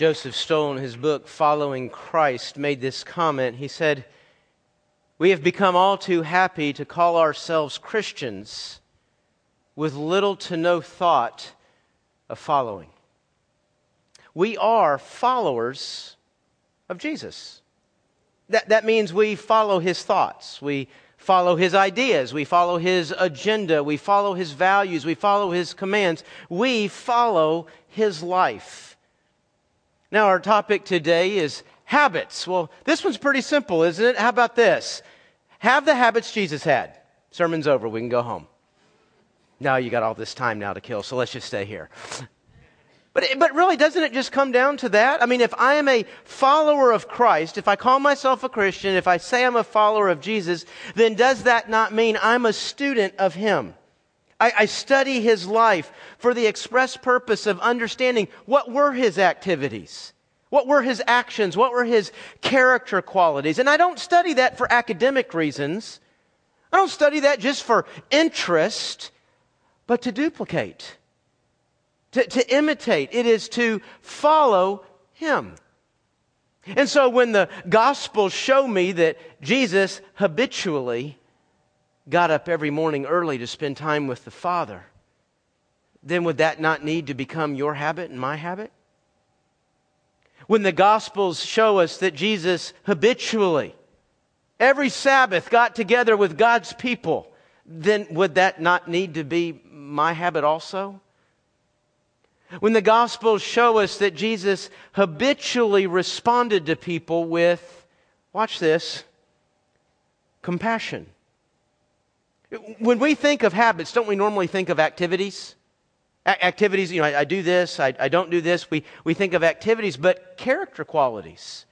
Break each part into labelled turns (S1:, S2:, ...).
S1: Joseph Stowell, in his book, Following Christ, made this comment. He said, We have become all too happy to call ourselves Christians with little to no thought of following. We are followers of Jesus. That, that means we follow his thoughts. We follow his ideas. We follow his agenda. We follow his values. We follow his commands. We follow his life. Now, our topic today is habits. Well, this one's pretty simple, isn't it? How about this? Have the habits Jesus had. Sermon's over. We can go home. Now you got all this time now to kill, so let's just stay here. But, but really, doesn't it just come down to that? I mean, if I am a follower of Christ, if I call myself a Christian, if I say I'm a follower of Jesus, then does that not mean I'm a student of Him? I, I study his life for the express purpose of understanding what were his activities. What were his actions? What were his character qualities? And I don't study that for academic reasons. I don't study that just for interest, but to duplicate, to, to imitate. It is to follow him. And so when the Gospels show me that Jesus habitually got up every morning early to spend time with the Father, then would that not need to become your habit and my habit? When the Gospels show us that Jesus habitually, every Sabbath, got together with God's people, then would that not need to be my habit also? When the Gospels show us that Jesus habitually responded to people with, watch this, compassion when we think of habits, don't we normally think of activities? A- activities, you know, I, I do this, I, I, don't do this. We, we think of activities, but character qualities.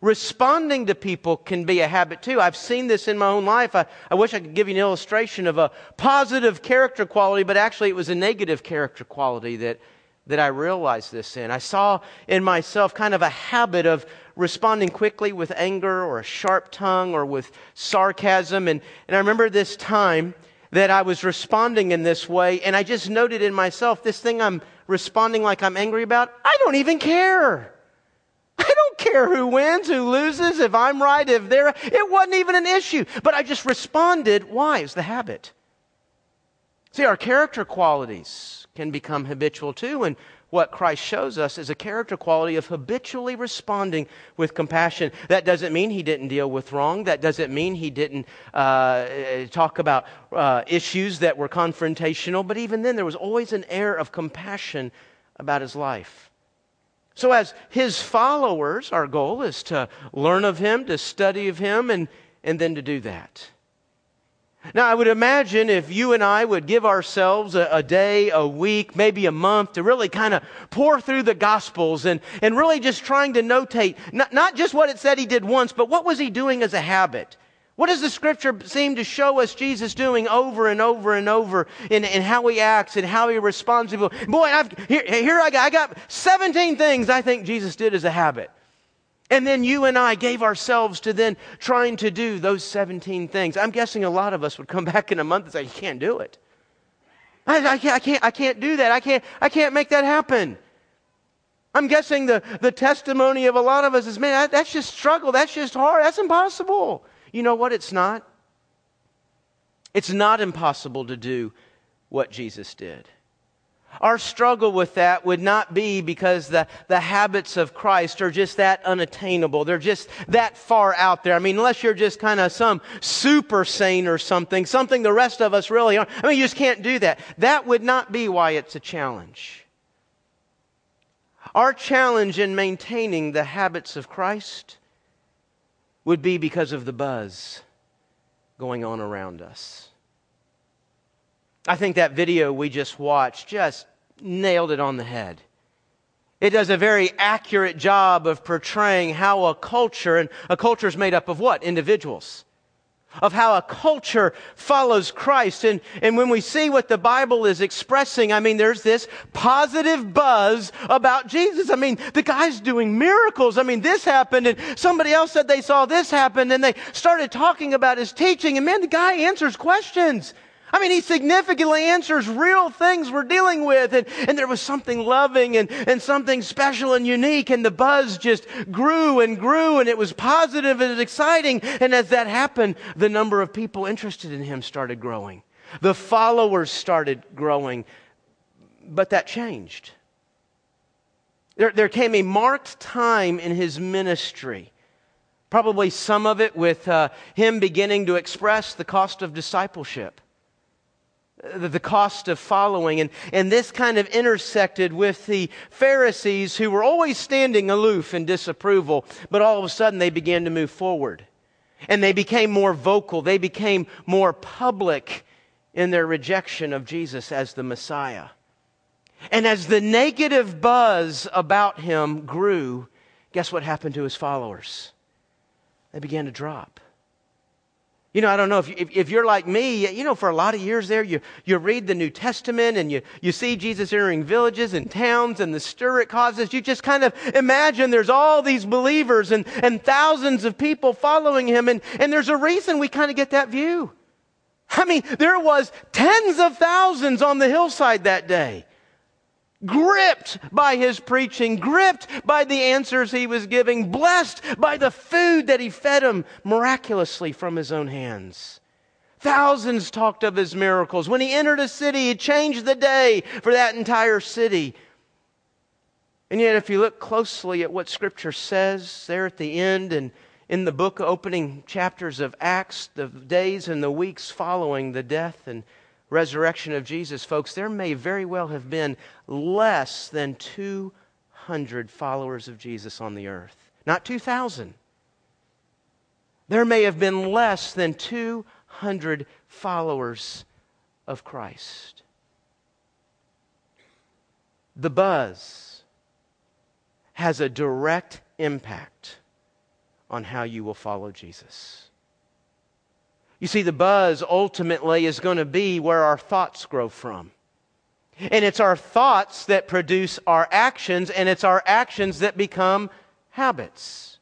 S1: Responding to people can be a habit too. I've seen this in my own life. I, I wish I could give you an illustration of a positive character quality, but actually it was a negative character quality that, that I realized this in. I saw in myself kind of a habit of responding quickly with anger or a sharp tongue or with sarcasm. And, and I remember this time that I was responding in this way, and I just noted in myself this thing I'm responding like I'm angry about, I don't even care. I don't care who wins, who loses, if I'm right, if they're, it wasn't even an issue. But I just responded. Why? It's the habit. See, our character qualities can become habitual too. And what Christ shows us is a character quality of habitually responding with compassion. That doesn't mean he didn't deal with wrong. That doesn't mean he didn't uh, talk about uh, issues that were confrontational. But even then, there was always an air of compassion about his life. So, as his followers, our goal is to learn of him, to study of him, and, and then to do that. Now, I would imagine if you and I would give ourselves a, a, day, a week, maybe a month to really kind of pour through the Gospels and, and really just trying to notate not, not just what it said he did once, but what was he doing as a habit? What does the scripture seem to show us Jesus doing over and over and over in, in how he acts and how he responds to people? Boy, I've, here, here I got, I got 17 things I think Jesus did as a habit. And then you and I gave ourselves to then trying to do those 17 things. I'm guessing a lot of us would come back in a month and say, You can't do it. I, I, can't, I, can't, I can't do that. I can't, I can't make that happen. I'm guessing the, the testimony of a lot of us is, man, that's just struggle. That's just hard. That's impossible. You know what? It's not. It's not impossible to do what Jesus did. Our struggle with that would not be because the, the habits of Christ are just that unattainable. They're just that far out there. I mean, unless you're just kind of some super saint or something, something the rest of us really aren't. I mean, you just can't do that. That would not be why it's a challenge. Our challenge in maintaining the habits of Christ would be because of the buzz going on around us. I think that video we just watched just nailed it on the head. It does a very accurate job of portraying how a culture, and a culture is made up of what? Individuals. Of how a culture follows Christ. And, and when we see what the Bible is expressing, I mean, there's this positive buzz about Jesus. I mean, the guy's doing miracles. I mean, this happened, and somebody else said they saw this happen, and they started talking about his teaching. And man, the guy answers questions. I mean, he significantly answers real things we're dealing with. And, and there was something loving and, and something special and unique. And the buzz just grew and grew and it was positive and exciting. And as that happened, the number of people interested in him started growing. The followers started growing. But that changed. There, there came a marked time in his ministry. Probably some of it with uh, him beginning to express the cost of discipleship the cost of following. And, and this kind of intersected with the Pharisees who were always standing aloof in disapproval, but all of a sudden they began to move forward. And they became more vocal. They became more public in their rejection of Jesus as the Messiah. And as the negative buzz about him grew, guess what happened to his followers? They began to drop. You know, I don't know if, you, if, if, you're like me, you know, for a lot of years there, you, you read the New Testament and you, you see Jesus entering villages and towns and the stir it causes. You just kind of imagine there's all these believers and, and thousands of people following him. And, and there's a reason we kind of get that view. I mean, there was tens of thousands on the hillside that day gripped by his preaching, gripped by the answers he was giving, blessed by the food that he fed them miraculously from his own hands. Thousands talked of his miracles. When he entered a city, he changed the day for that entire city. And yet, if you look closely at what Scripture says there at the end and in the book opening chapters of Acts, the days and the weeks following the death and resurrection of Jesus, folks, there may very well have been less than 200 followers of Jesus on the earth. Not 2,000. There may have been less than 200 followers of Christ. The buzz has a direct impact on how you will follow Jesus. You see, the buzz ultimately is going to be where our thoughts grow from. And it's our thoughts that produce our actions, and it's our actions that become habits.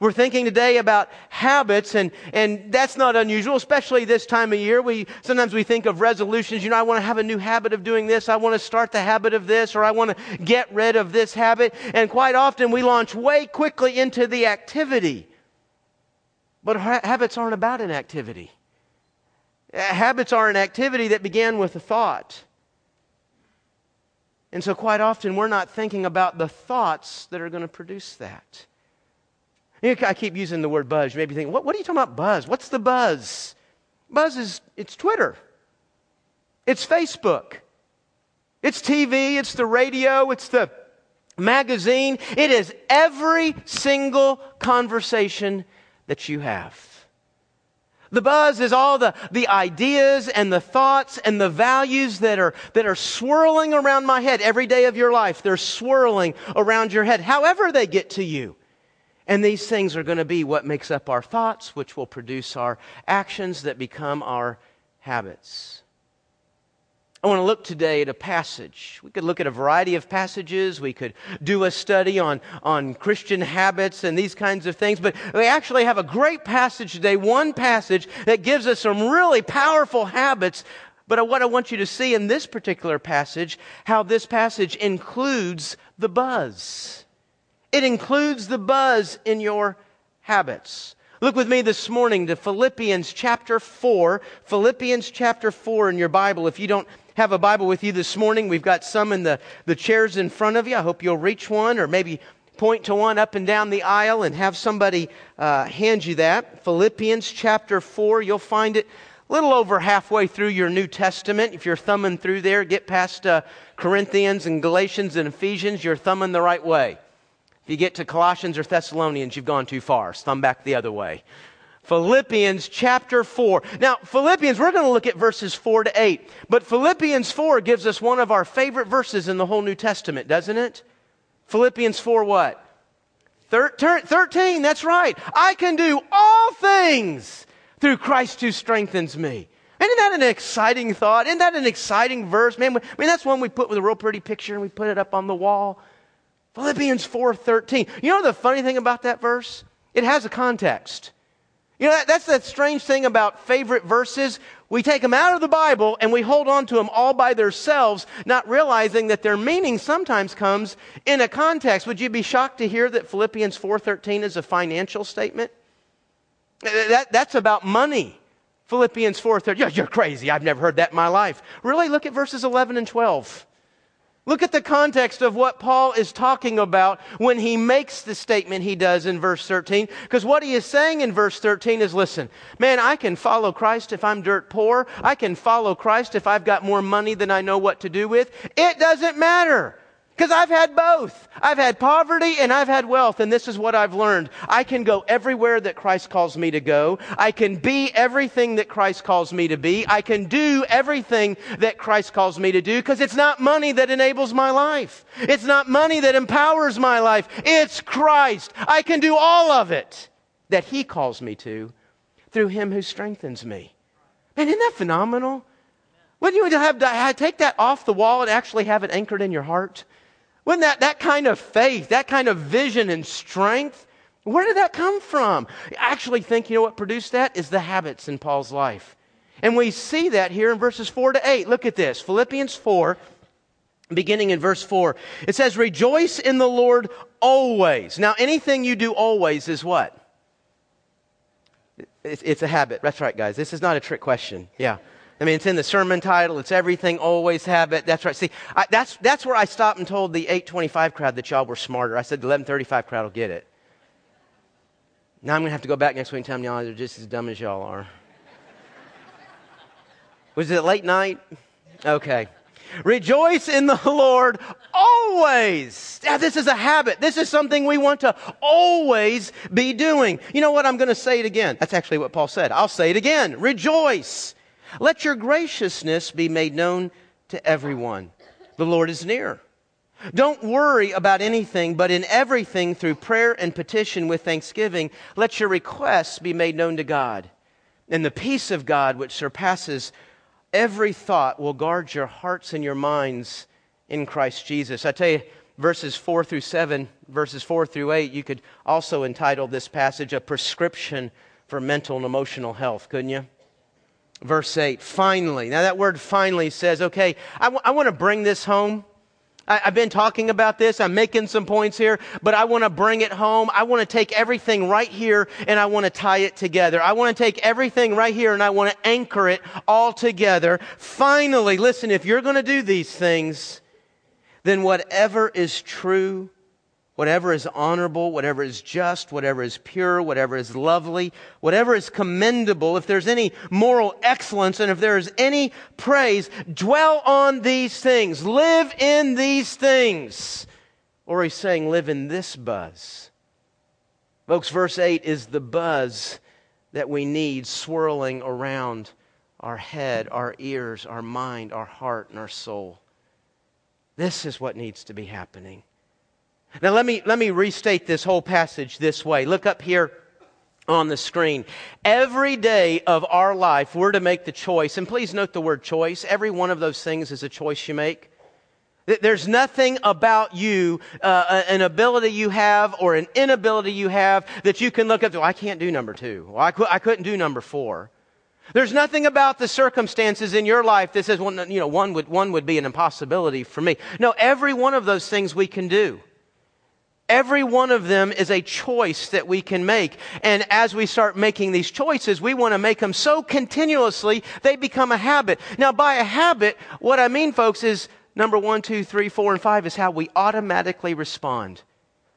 S1: We're thinking today about habits, and, and that's not unusual, especially this time of year. We, sometimes we think of resolutions. You know, I want to have a new habit of doing this. I want to start the habit of this, or I want to get rid of this habit. And quite often we launch way quickly into the activity but ha- habits aren't about an activity. Habits are an activity that began with a thought. And so, quite often, we're not thinking about the thoughts that are going to produce that. I keep using the word buzz. You may be thinking, what, what are you talking about, buzz? What's the buzz? Buzz is it's Twitter, it's Facebook, it's TV, it's the radio, it's the magazine. It is every single conversation that you have. The buzz is all the, the ideas and the thoughts and the values that are, that are swirling around my head every day of your life. They're swirling around your head, however they get to you. And these things are going to be what makes up our thoughts, which will produce our actions that become our habits. I want to look today at a passage. We could look at a variety of passages. We could do a study on, on Christian habits and these kinds of things. But we actually have a great passage today, one passage that gives us some really powerful habits. But what I want you to see in this particular passage, how this passage includes the buzz. It includes the buzz in your habits. Look with me this morning to Philippians chapter 4. Philippians chapter 4 in your Bible. If you don't have a Bible with you this morning, we've got some in the, the chairs in front of you. I hope you'll reach one or maybe point to one up and down the aisle and have somebody uh, hand you that. Philippians chapter 4, you'll find it a little over halfway through your New Testament. If you're thumbing through there, get past uh, Corinthians and Galatians and Ephesians, you're thumbing the right way. If you get to Colossians or Thessalonians, you've gone too far. thumb back the other way. Philippians chapter 4. Now, Philippians, we're going to look at verses 4 to 8. But Philippians 4 gives us one of our favorite verses in the whole New Testament, doesn't it? Philippians 4 what? 13, that's right. I can do all things through Christ who strengthens me. Isn't that an exciting thought? Isn't that an exciting verse? Man, I mean, that's one we put with a real pretty picture and we put it up on the wall. Philippians 4:13. You know the funny thing about that verse? It has a context. You know, that, that's the strange thing about favorite verses. We take them out of the Bible and we hold on to them all by themselves, not realizing that their meaning sometimes comes in a context. Would you be shocked to hear that Philippians 4.13 is a financial statement? That, that's about money. Philippians 4.13. Yeah, you're crazy. I've never heard that in my life. Really? Look at verses 11 and 12. Look at the context of what Paul is talking about when he makes the statement he does in verse 13. Because what he is saying in verse 13 is listen, man, I can follow Christ if I'm dirt poor. I can follow Christ if I've got more money than I know what to do with. It doesn't matter. Because I've had both. I've had poverty and I've had wealth, and this is what I've learned. I can go everywhere that Christ calls me to go. I can be everything that Christ calls me to be. I can do everything that Christ calls me to do because it's not money that enables my life. It's not money that empowers my life. It's Christ. I can do all of it that He calls me to through Him who strengthens me. And isn't that phenomenal? Wouldn't you have take that off the wall and actually have it anchored in your heart? Wouldn't that, that kind of faith, that kind of vision and strength, where did that come from? I actually think, you know what produced that? Is the habits in Paul's life. And we see that here in verses 4 to 8. Look at this Philippians 4, beginning in verse 4. It says, Rejoice in the Lord always. Now, anything you do always is what? It's, it's a habit. That's right, guys. This is not a trick question. Yeah. I mean, it's in the sermon title. It's everything, always have it. That's right. See, I, that's, that's where I stopped and told the 825 crowd that y'all were smarter. I said the 1135 crowd will get it. Now I'm going to have to go back next week and tell them y'all are just as dumb as y'all are. Was it late night? Okay. Rejoice in the Lord always. Yeah, this is a habit. This is something we want to always be doing. You know what? I'm going to say it again. That's actually what Paul said. I'll say it again. Rejoice. Let your graciousness be made known to everyone. The Lord is near. Don't worry about anything, but in everything, through prayer and petition with thanksgiving, let your requests be made known to God. And the peace of God, which surpasses every thought, will guard your hearts and your minds in Christ Jesus. I tell you, verses 4 through 7, verses 4 through 8, you could also entitle this passage A Prescription for Mental and Emotional Health, couldn't you? Verse 8, finally. Now, that word finally says, okay, I, w- I want to bring this home. I, I've been talking about this. I'm making some points here, but I want to bring it home. I want to take everything right here and I want to tie it together. I want to take everything right here and I want to anchor it all together. Finally, listen, if you're going to do these things, then whatever is true, whatever is honorable, whatever is just, whatever is pure, whatever is lovely, whatever is commendable, if there's any moral excellence and if there is any praise, dwell on these things. Live in these things. Or he's saying, live in this buzz. Folks, verse 8 is the buzz that we need swirling around our head, our ears, our mind, our heart, and our soul. This is what needs to be happening. Now, let me, let me restate this whole passage this way. Look up here on the screen. Every day of our life, we're to make the choice, and please note the word choice. Every one of those things is a choice you make. There's nothing about you, uh, an ability you have or an inability you have that you can look up to. Well, I can't do number two. Well, I, cu- I couldn't do number four. There's nothing about the circumstances in your life that says, well, you know, one would, one would be an impossibility for me. No, every one of those things we can do. Every one of them is a choice that we can make. And as we start making these choices, we want to make them so continuously they become a habit. Now, by a habit, what I mean, folks, is number one, two, three, four, and five is how we automatically respond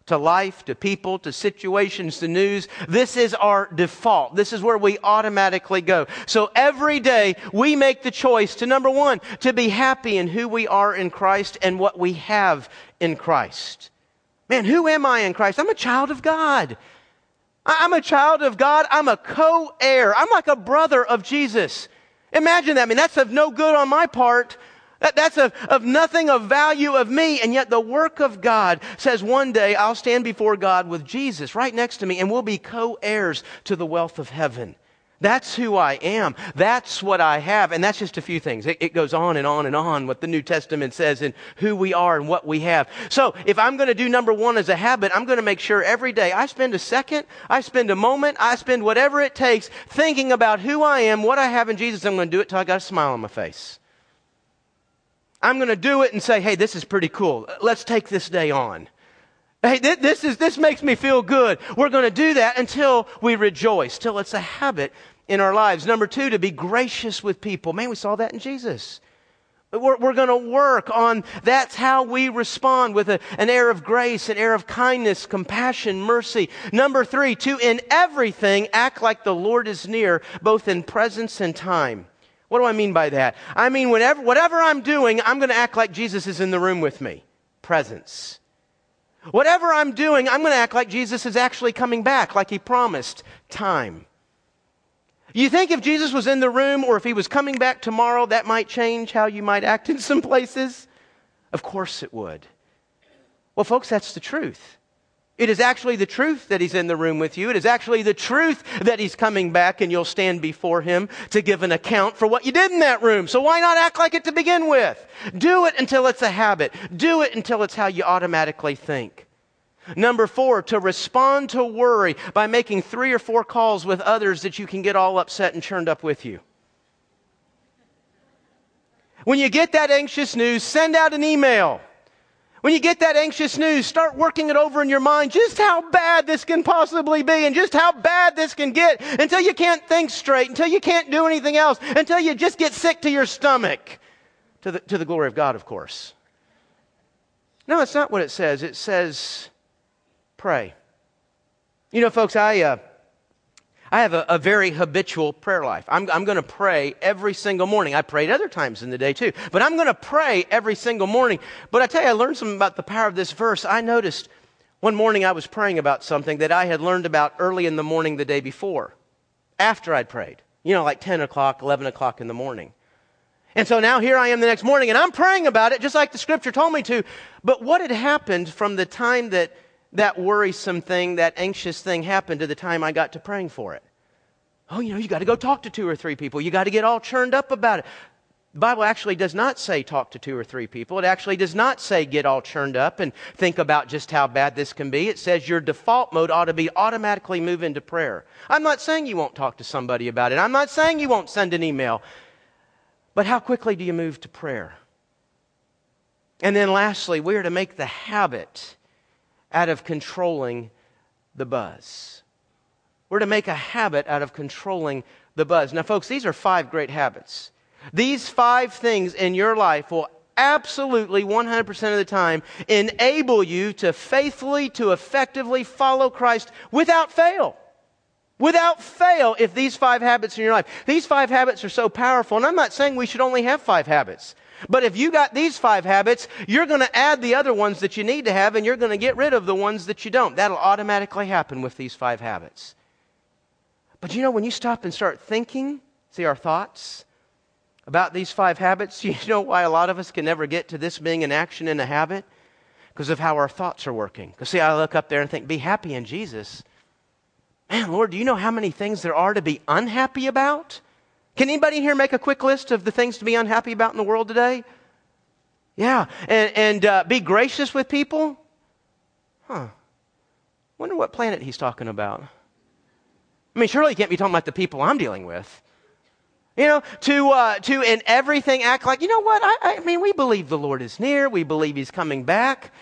S1: to life, to people, to situations, to news. This is our default. This is where we automatically go. So every day we make the choice to number one, to be happy in who we are in Christ and what we have in Christ. Man, who am I in Christ? I'm a child of God. I'm a child of God. I'm a co heir. I'm like a brother of Jesus. Imagine that. I mean, that's of no good on my part. That, that's of, of nothing of value of me. And yet the work of God says one day I'll stand before God with Jesus right next to me and we'll be co heirs to the wealth of heaven. That's who I am. That's what I have. And that's just a few things. It, it, goes on and on and on what the New Testament says and who we are and what we have. So if I'm going to do number one as a habit, I'm going to make sure every day I spend a second, I spend a moment, I spend whatever it takes thinking about who I am, what I have in Jesus. I'm going to do it till I got a smile on my face. I'm going to do it and say, hey, this is pretty cool. Let's take this day on. Hey, this, is, this makes me feel good. We're going to do that until we rejoice, till it's a habit in our lives. Number two, to be gracious with people. Man, we saw that in Jesus. We're, we're going to work on that's how we respond with a, an air of grace, an air of kindness, compassion, mercy. Number three, to in everything act like the Lord is near, both in presence and time. What do I mean by that? I mean, whenever, whatever I'm doing, I'm going to act like Jesus is in the room with me. Presence. Whatever I'm doing, I'm going to act like Jesus is actually coming back, like he promised. Time. You think if Jesus was in the room or if he was coming back tomorrow, that might change how you might act in some places? Of course it would. Well, folks, that's the truth. It is actually the truth that he's in the room with you. It is actually the truth that he's coming back and you'll stand before him to give an account for what you did in that room. So why not act like it to begin with? Do it until it's a habit. Do it until it's how you automatically think. Number four, to respond to worry by making three or four calls with others that you can get all upset and churned up with you. When you get that anxious news, send out an email. When you get that anxious news, start working it over in your mind just how bad this can possibly be and just how bad this can get until you can't think straight, until you can't do anything else, until you just get sick to your stomach. To the, to the glory of God, of course. No, it's not what it says. It says, pray. You know, folks, I, uh, I have a, a, very habitual prayer life. I'm, I'm going to pray every single morning. I prayed other times in the day too, but I'm going to pray every single morning. But I tell you, I learned something about the power of this verse. I noticed one morning I was praying about something that I had learned about early in the morning the day before, after I'd prayed. You know, like 10 o'clock, 11 o'clock in the morning. And so now here I am the next morning and I'm praying about it just like the scripture told me to. But what had happened from the time that that worrisome thing, that anxious thing happened to the time I got to praying for it. Oh, you know, you got to go talk to two or three people. You got to get all churned up about it. The Bible actually does not say talk to two or three people. It actually does not say get all churned up and think about just how bad this can be. It says your default mode ought to be automatically move into prayer. I'm not saying you won't talk to somebody about it. I'm not saying you won't send an email. But how quickly do you move to prayer? And then lastly, we are to make the habit out of controlling the buzz. We're to make a habit out of controlling the buzz. Now, folks, these are five great habits. These five things in your life will absolutely 100% of the time enable you to faithfully, to effectively follow Christ without fail. Without fail, if these five habits in your life, these five habits are so powerful, and I'm not saying we should only have five habits. But if you got these five habits, you're going to add the other ones that you need to have, and you're going to get rid of the ones that you don't. That'll automatically happen with these five habits. But you know, when you stop and start thinking, see our thoughts about these five habits, you know why a lot of us can never get to this being an action and a habit? Because of how our thoughts are working. Because, see, I look up there and think, be happy in Jesus. Man, Lord, do you know how many things there are to be unhappy about? Can anybody here make a quick list of the things to be unhappy about in the world today? Yeah. And, and uh, be gracious with people? Huh. Wonder what planet he's talking about. I mean, surely he can't be talking about the people I'm dealing with. You know, to, uh, to in everything act like, you know what? I, I mean, we believe the Lord is near. We believe he's coming back.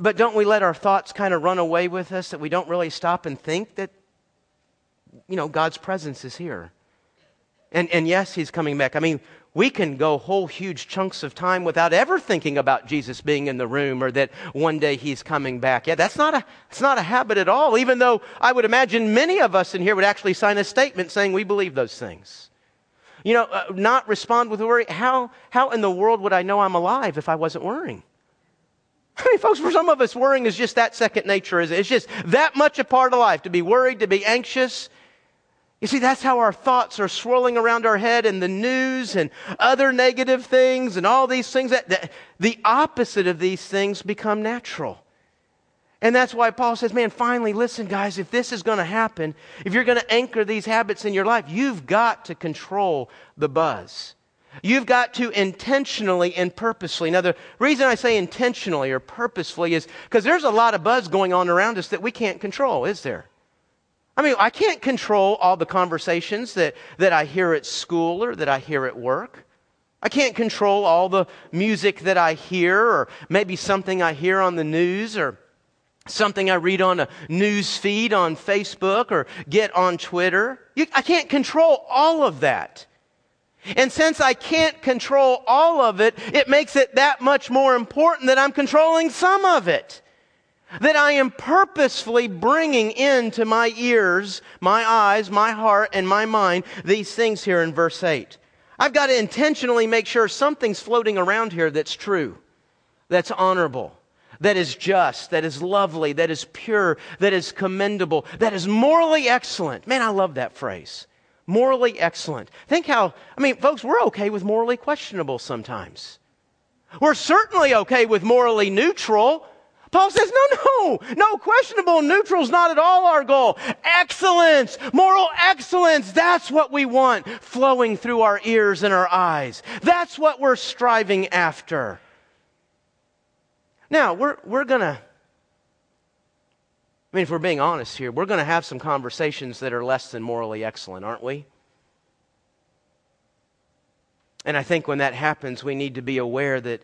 S1: But don't we let our thoughts kind of run away with us that we don't really stop and think that, you know, God's presence is here? And, and yes, he's coming back. I mean, we can go whole huge chunks of time without ever thinking about Jesus being in the room or that one day he's coming back. Yeah, that's not a, that's not a habit at all, even though I would imagine many of us in here would actually sign a statement saying we believe those things. You know, uh, not respond with worry. How, how in the world would I know I'm alive if I wasn't worrying? I mean, folks, for some of us, worrying is just that second nature. It's just that much a part of life to be worried, to be anxious. You see, that's how our thoughts are swirling around our head and the news and other negative things and all these things. That, that the opposite of these things become natural. And that's why Paul says, man, finally, listen, guys, if this is going to happen, if you're going to anchor these habits in your life, you've got to control the buzz. You've got to intentionally and purposefully. Now, the reason I say intentionally or purposefully is because there's a lot of buzz going on around us that we can't control, is there? I mean, I can't control all the conversations that, that I hear at school or that I hear at work. I can't control all the music that I hear or maybe something I hear on the news or something I read on a news feed on Facebook or get on Twitter. You, I can't control all of that. And since I can't control all of it, it makes it that much more important that I'm controlling some of it. That I am purposefully bringing into my ears, my eyes, my heart, and my mind these things here in verse 8. I've got to intentionally make sure something's floating around here that's true, that's honorable, that is just, that is lovely, that is pure, that is commendable, that is morally excellent. Man, I love that phrase. Morally excellent. Think how, I mean, folks, we're okay with morally questionable sometimes. We're certainly okay with morally neutral. Paul says, no, no, no, questionable neutral is not at all our goal. Excellence, moral excellence, that's what we want flowing through our ears and our eyes. That's what we're striving after. Now, we're, we're going to, I mean, if we're being honest here, we're going to have some conversations that are less than morally excellent, aren't we? And I think when that happens, we need to be aware that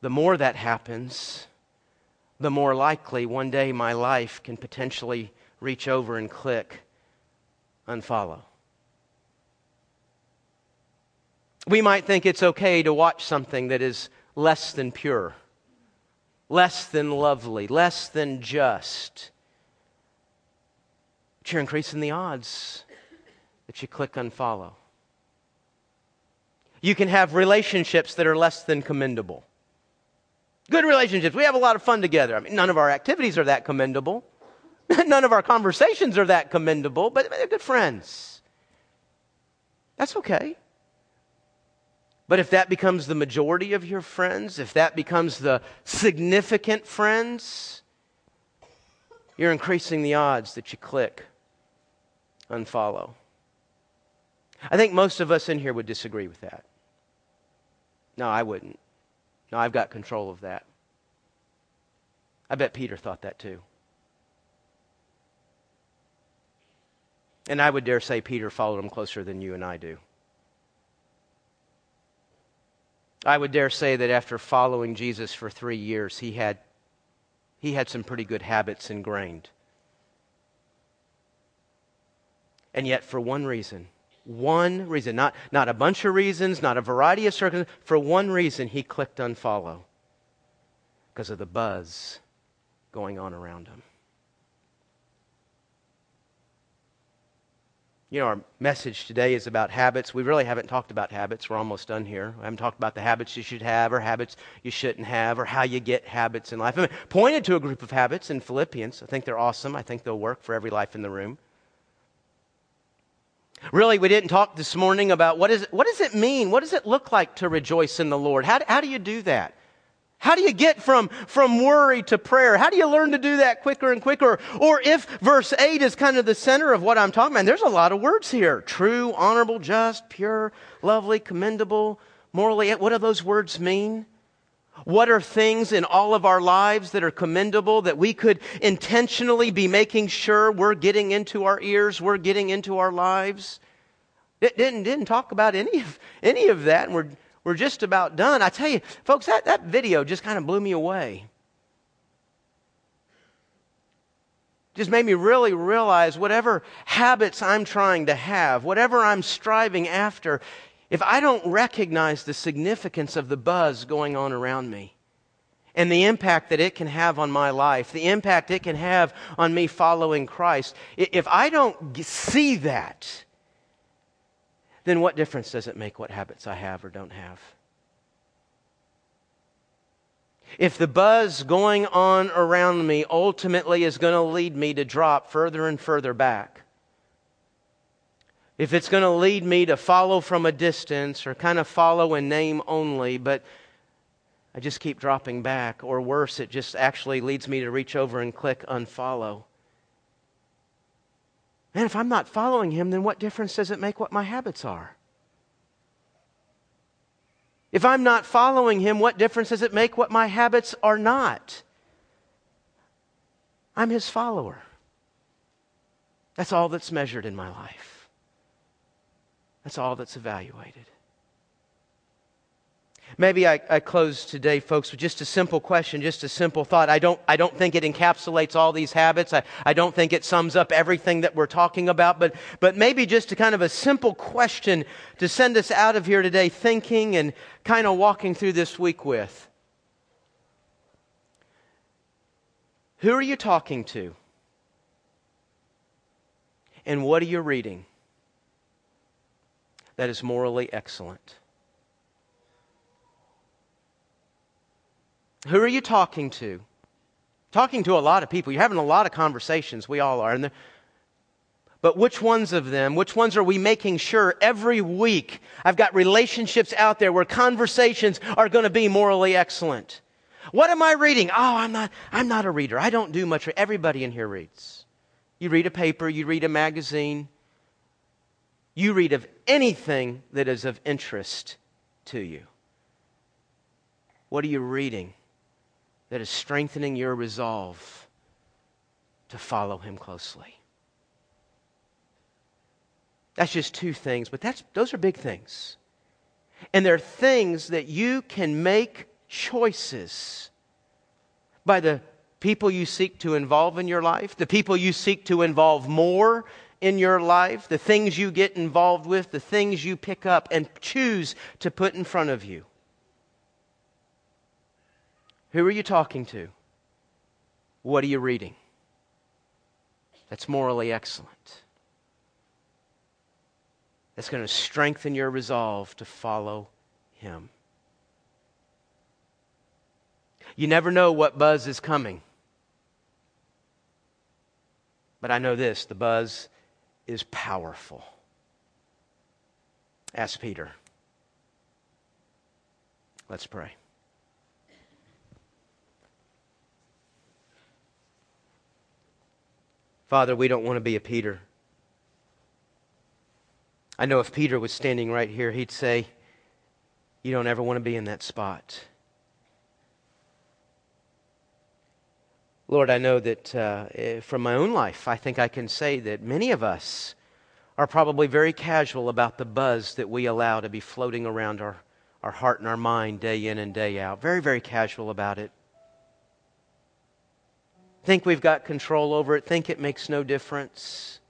S1: the more that happens, the more likely one day my life can potentially reach over and click unfollow. We might think it's okay to watch something that is less than pure less than lovely, less than just. But you're increasing the odds that you click unfollow. You can have relationships that are less than commendable. Good relationships. We have a lot of fun together. I mean, none of our activities are that commendable. none of our conversations are that commendable, but they're good friends. That's okay. But if that becomes the majority of your friends, if that becomes the significant friends, you're increasing the odds that you click unfollow. I think most of us in here would disagree with that. No, I wouldn't. No, I've got control of that. I bet Peter thought that too. And I would dare say Peter followed him closer than you and I do. I would dare say that after following Jesus for three years, he had, he had some pretty good habits ingrained. And yet, for one reason, one reason, not, not a bunch of reasons, not a variety of circumstances, for one reason, he clicked unfollow because of the buzz going on around him. You know, our message today is about habits. We really haven't talked about habits. We're almost done here. We haven't talked about the habits you should have or habits you shouldn't have or how you get habits in life. I mean, pointed to a group of habits in Philippians. I think they're awesome. I think they'll work for every life in the room. Really, we didn't talk this morning about what, is what does it mean? What does it look like to rejoice in the Lord? How, how do you do that? How do you get from, from worry to prayer? How do you learn to do that quicker and quicker? Or if verse 8 is kind of the center of what I'm talking about, there's a lot of words here true, honorable, just, pure, lovely, commendable, morally. What do those words mean? What are things in all of our lives that are commendable that we could intentionally be making sure we're getting into our ears, we're getting into our lives? It didn't, didn't talk about any of, any of that, and we're we're just about done. I tell you, folks, that, that video just kind of blew me away. Just made me really realize whatever habits I'm trying to have, whatever I'm striving after, if I don't recognize the significance of the buzz going on around me and the impact that it can have on my life, the impact it can have on me following Christ, if I don't see that, then what difference does it make what habits I have or don't have? If the buzz going on around me ultimately is going to lead me to drop further and further back, if it's going to lead me to follow from a distance or kind of follow in name only, but I just keep dropping back. Or worse, it just actually leads me to reach over and click unfollow. Man, if I'm not following him, then what difference does it make what my habits are? If I'm not following him, what difference does it make what my habits are not? I'm his follower. That's all that's measured in my life. That's all that's evaluated. Maybe I, I, close today, folks, with just a simple question, just a simple thought. I don't, I don't think it encapsulates all these habits. I, I don't think it sums up everything that we're talking about, but, but maybe just a kind of a simple question to send us out of here today thinking and kind of walking through this week with. Who are you talking to? And what are you reading that is morally excellent? Who are you talking to? Talking to a lot of people. You're having a lot of conversations. We all are. But which ones of them, which ones are we making sure every week I've got relationships out there where conversations are going to be morally excellent? What am I reading? Oh, I'm not, I'm not a reader. I don't do much. Everybody in here reads. You read a paper, you read a magazine, you read of anything that is of interest to you. What are you reading? that is strengthening your resolve to follow him closely. That's just two things, but that's, those are big things. And they're things that you can make choices by the people you seek to involve in your life, the people you seek to involve more in your life, the things you get involved with, the things you pick up and choose to put in front of you. Who are you talking to? What are you reading? That's morally excellent. That's going to strengthen your resolve to follow Him. You never know what buzz is coming. But I know this the buzz is powerful. Ask Peter. Let's pray. Father, we don't want to be a Peter. I know if Peter was standing right here, he'd say, You don't ever want to be in that spot. Lord, I know that uh, eh, from my own life, I think I can say that many of us are probably very casual about the buzz that we allow to be floating around our, our heart and our mind day in and day out. Very, very casual about it think we've got control over it, think it makes no difference.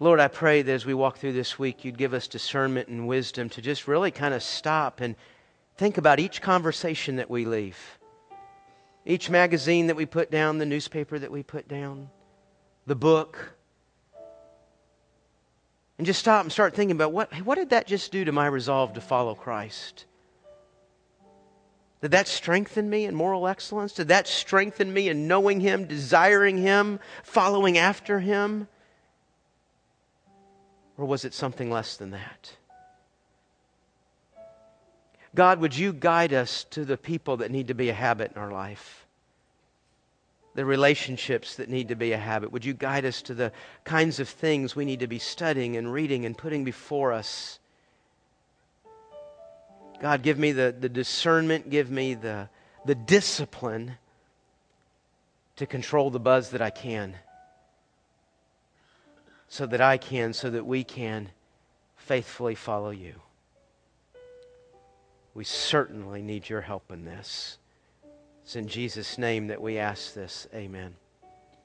S1: Lord, I pray that as we walk through this week, you'd give us discernment and wisdom to just really kind of stop and think about each conversation that we leave, each magazine that we put down, the newspaper that we put down, the book. And just stop and start thinking about what, what did that just do to my resolve to follow Christ? Did that strengthen me in moral excellence? Did that strengthen me in knowing Him, desiring Him, following after Him? Or was it something less than that? God, would you guide us to the people that need to be a habit in our life? The relationships that need to be a habit. Would you guide us to the kinds of things we need to be studying and reading and putting before us? God, give me the, the discernment, give me the, the discipline to control the buzz that I can. So that I can, so that we can faithfully follow you. We certainly need your help in this. It's in Jesus' name that we ask this. Amen.